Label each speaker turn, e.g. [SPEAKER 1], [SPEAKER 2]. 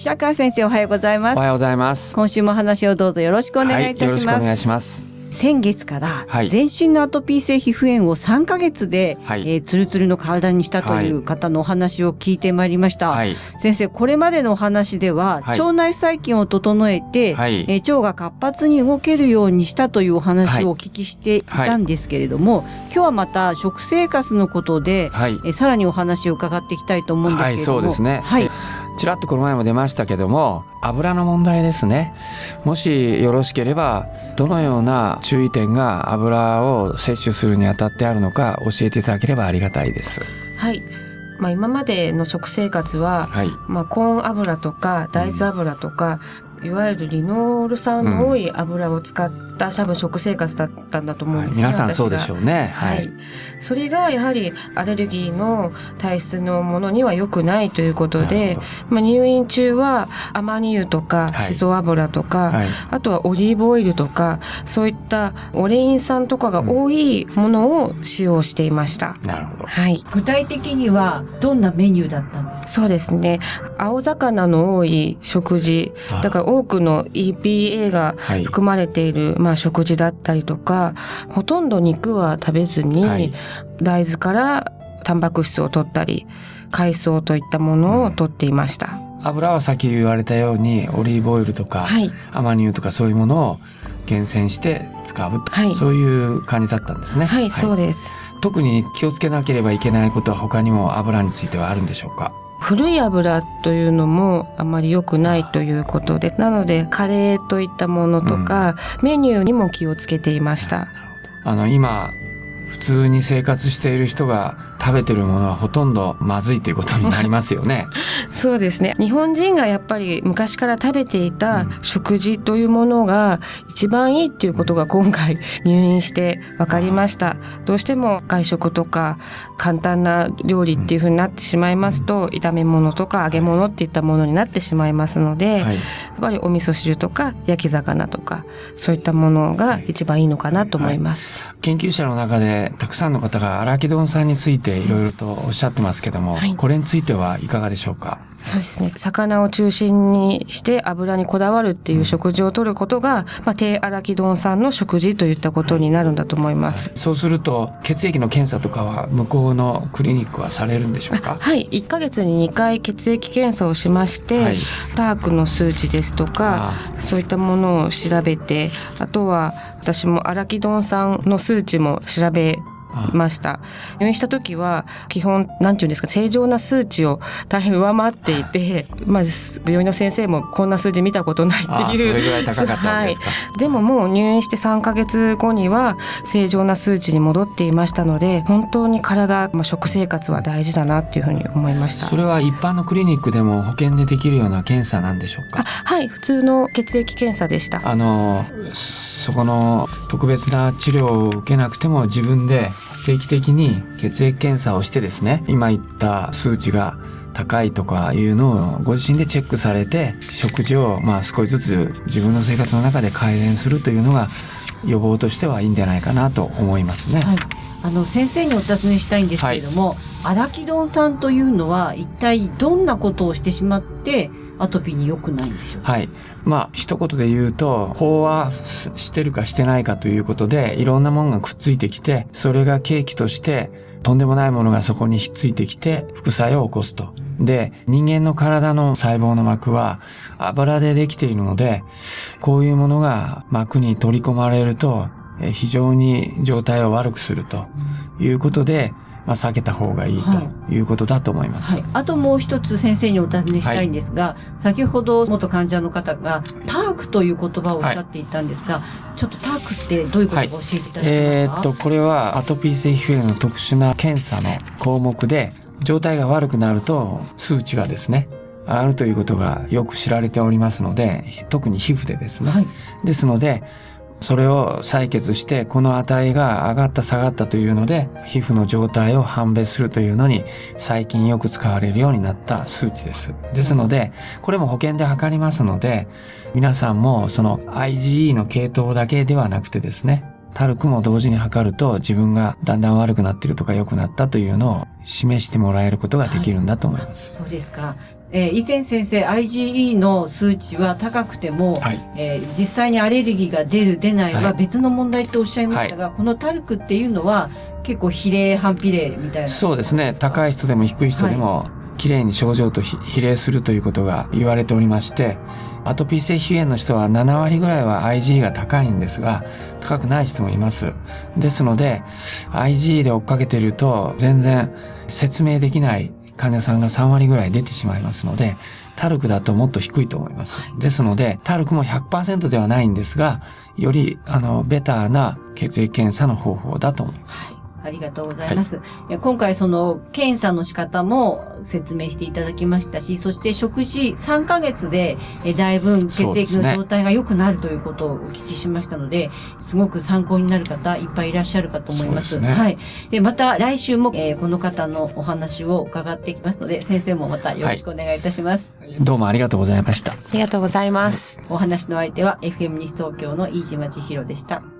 [SPEAKER 1] 白川先生おはようございます。
[SPEAKER 2] おはようございます。
[SPEAKER 1] 今週も話をどうぞよろしくお願いいたします、
[SPEAKER 2] はい、よろしくお願いします。
[SPEAKER 1] 先月から
[SPEAKER 2] はい。
[SPEAKER 1] 全身のアトピー性皮膚炎を3ヶ月で、
[SPEAKER 2] はい。
[SPEAKER 1] えーツルツルの体にしたという方のお話を聞いてまいりました、
[SPEAKER 2] はい、
[SPEAKER 1] 先生これまでのお話では、
[SPEAKER 2] はい。
[SPEAKER 1] 腸内細菌を整えて、
[SPEAKER 2] はい。
[SPEAKER 1] えー腸が活発に動けるようにしたというお話をお聞きしていたんですけれども、今日はまた食生活のことで、
[SPEAKER 2] はい、
[SPEAKER 1] えーさらにお話を伺っていきたいと思うんですけれども、
[SPEAKER 2] はい、そうですね。
[SPEAKER 1] はい、
[SPEAKER 2] ちらっとこの前も出ましたけども、油の問題ですね。もしよろしければ、どのような注意点が油を摂取するにあたってあるのか教えていただければありがたいです。
[SPEAKER 3] はい。まあ今までの食生活は、
[SPEAKER 2] はい、
[SPEAKER 3] まあコーン油とか大豆油とか、いわゆるリノール酸の多い油を使った多分食生活だったんだと思うんですね、
[SPEAKER 2] 皆さんそうでしょうね。
[SPEAKER 3] はい。それがやはりアレルギーの体質のものには良くないということで、まあ、入院中はアマニ油とか
[SPEAKER 2] はい
[SPEAKER 3] シソ油とか、
[SPEAKER 2] はい、
[SPEAKER 3] あとはオリーブオイルとかそういったオレイン酸とかが多いものを使用していました。
[SPEAKER 2] なるほど。
[SPEAKER 3] はい。
[SPEAKER 1] 具体的にはどんなメニューだったんですか？
[SPEAKER 3] そうですね。青魚の多い食事。だから多くの EPA が
[SPEAKER 2] はい、
[SPEAKER 3] 含まれている、まあ、食事だったりとか、ほとんど肉は食べずに、
[SPEAKER 2] はい
[SPEAKER 3] 大豆からタンパク質を取ったり、海藻といったものを取っていました。
[SPEAKER 2] 油は先言われたようにオリーブオイルとか、
[SPEAKER 3] はい。
[SPEAKER 2] アマニ油とかそういうものを厳選して使うと、
[SPEAKER 3] はい
[SPEAKER 2] そういう感じだったんですね。
[SPEAKER 3] はい、そうです。
[SPEAKER 2] 特に気をつけなければいけないことは他にも油についてはあるんでしょうか？
[SPEAKER 3] 古い油というのもあまり良くないということで、なのでカレーといったものとか、メニューにも気をつけていました。
[SPEAKER 2] あの今普通に生活している人が食べてるものはほとんどまずいということになりますよね。
[SPEAKER 3] そうですね。日本人がやっぱり昔から食べていた食事というものが一番いいっていうことが今回入院して分かりました。どうしても外食とか簡単な料理っていう風になってしまいますと、炒め物とか揚げ物っていったものになってしまいますので、
[SPEAKER 2] はい、
[SPEAKER 3] やっぱりお味噌汁とか焼き魚とかそういったものが一番いいのかなと思います。
[SPEAKER 2] 研究者の中でたくさんの方がアラキドン酸についていろいろとおっしゃってますけども、
[SPEAKER 3] はい。
[SPEAKER 2] これについてはいかがでしょうか？
[SPEAKER 3] そうですね。魚を中心にして油にこだわるっていう食事をとることが、まあ、低アラキドン酸の食事といったことになるんだと思います。
[SPEAKER 2] そうすると血液の検査とかは向こうのクリニックはされるんでしょうか？
[SPEAKER 3] はい。1ヶ月に2回血液検査をしまして、
[SPEAKER 2] はい。
[SPEAKER 3] タークの数値ですとか、そういったものを調べて、あとは私もアラキドン酸の数値も調べました。入院した時は、基本、なんていうんですか、正常な数値を大変上回っていて、まず、病院の先生もこんな数字見たことないって
[SPEAKER 2] ああ
[SPEAKER 3] いう。
[SPEAKER 2] で
[SPEAKER 3] はいでももう入院して3ヶ月後には正常な数値に戻っていましたので、本当に体、まあ、食生活は大事だなっていうふうに思いました。
[SPEAKER 2] それは一般のクリニックでも保険でできるような検査なんでしょう
[SPEAKER 3] あ
[SPEAKER 2] か
[SPEAKER 3] はい、普通の血液検査でした。
[SPEAKER 2] あのそこの特別な治療を受けなくても自分で定期的に血液検査をしてですね今言った数値が高いとかいうのをご自身でチェックされて食事をまあ少しずつ自分の生活の中で改善するというのが予防としてはいいんじゃないかなと思いますね。
[SPEAKER 1] はい、あの先生にお尋ねしたいんですけれども、アラキドン酸というのは一体どんなことをしてしまってアトピーに良くないんでしょうか？
[SPEAKER 2] はい。まあ、一言で言うと、飽和してるかしてないかということで、いろんなものがくっついてきて、それが契機として、とんでもないものがそこにひっついてきて、副作用を起こすと。で、人間の体の細胞の膜は油でできているので、こういうものが膜に取り込まれると、非常に状態を悪くするということで、まあ、避けた方がいいということだと思います。はい、
[SPEAKER 1] あともう一つ先生にお尋ねしたいんですが、はい、先ほど元患者の方がタークという言葉をおっしゃっていたんですが、はい、ちょっとタークってどういうことか教えていただけますか、えー、っと、
[SPEAKER 2] これはアトピー性皮膚炎の特殊な検査の項目で、状態が悪くなると数値がですね、あるということがよく知られておりますので、特に皮膚でですね。はい、ですので、それを採血して、この値が上がった下がったというので、皮膚の状態を判別するというのに、最近よく使われるようになった数値です。ですので、これも保険で測りますので、皆さんもその IgE の系統だけではなくてですね、タルクも同時に測ると自分がだんだん悪くなっているとか良くなったというのを示してもらえることができるんだと思います。
[SPEAKER 1] はい、そうですか。えー、以前先生 IgE の数値は高くても、はい、えー、実際にアレルギーが出る出ないは別の問題とおっしゃいましたが、はい、このタルクっていうのは結構比例反比例みたいな。
[SPEAKER 2] そうですね。高い人でも低い人でも、はい、綺麗に症状と比例するということが言われておりましてアトピー性皮膚炎の人は7割ぐらいは IgE が高いんですが高くない人もいます。ですので IgE で追っかけてると全然説明できない患者さんが3割ぐらい出てしまいますので、タルクだともっと低いと思います。ですので、タルクも100%ではないんですが、より、あの、ベターな血液検査の方法だと思います。
[SPEAKER 1] ありがとうございます。はい、今回その検査の仕方も説明していただきましたし、そして食事3ヶ月でだいぶ血液の状態が良くなるということをお聞きしましたので、でね、すごく参考になる方いっぱいいらっしゃるかと思います。すね、はい。で、また来週も、えー、この方のお話を伺っていきますので、先生もまたよろしくお願いいたします。
[SPEAKER 2] はい、どうもありがとうございました。あ
[SPEAKER 3] りがとうございます。
[SPEAKER 1] お話の相手は FM 西東京の飯島千尋でした。